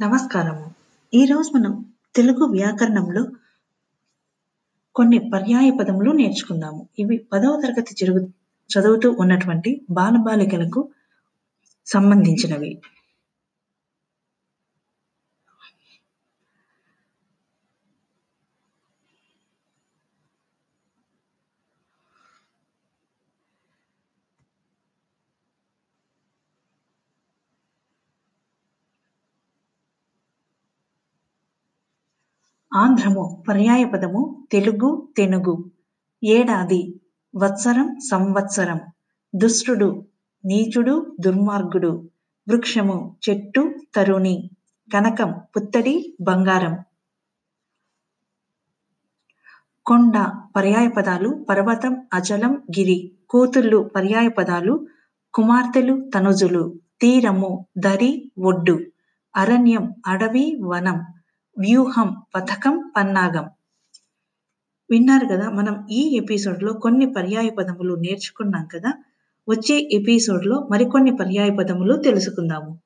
నమస్కారము. ఈరోజు మనం తెలుగు వ్యాకరణంలో కొన్ని పర్యాయ పదములు నేర్చుకుందాము. ఇవి పదవ తరగతి జరుగు చదువుతూ ఉన్నటువంటి బాలబాలికలకు సంబంధించినవి. ఆంధ్రము పర్యాయ పదము తెలుగు తెనుగు. ఏడాది వత్సరం సంవత్సరం. దుష్టుడు నీచుడు దుర్మార్గుడు. వృక్షము చెట్టు తరుణి. కనకం పుత్తడి బంగారం. కొండ పర్యాయ పదాలు పర్వతం అజలం గిరి. కూతుళ్ళు పర్యాయ పదాలు కుమార్తెలు తనుజులు. తీరము దరి ఒడ్డు. అరణ్యం అడవి వనం. వ్యూహం పథకం పన్నాగం. విన్నారు కదా మనం ఈ ఎపిసోడ్లో కొన్ని పర్యాయ పదములు నేర్చుకున్నాం కదా వచ్చే ఎపిసోడ్లో మరికొన్ని పర్యాయ పదములు తెలుసుకుందాము.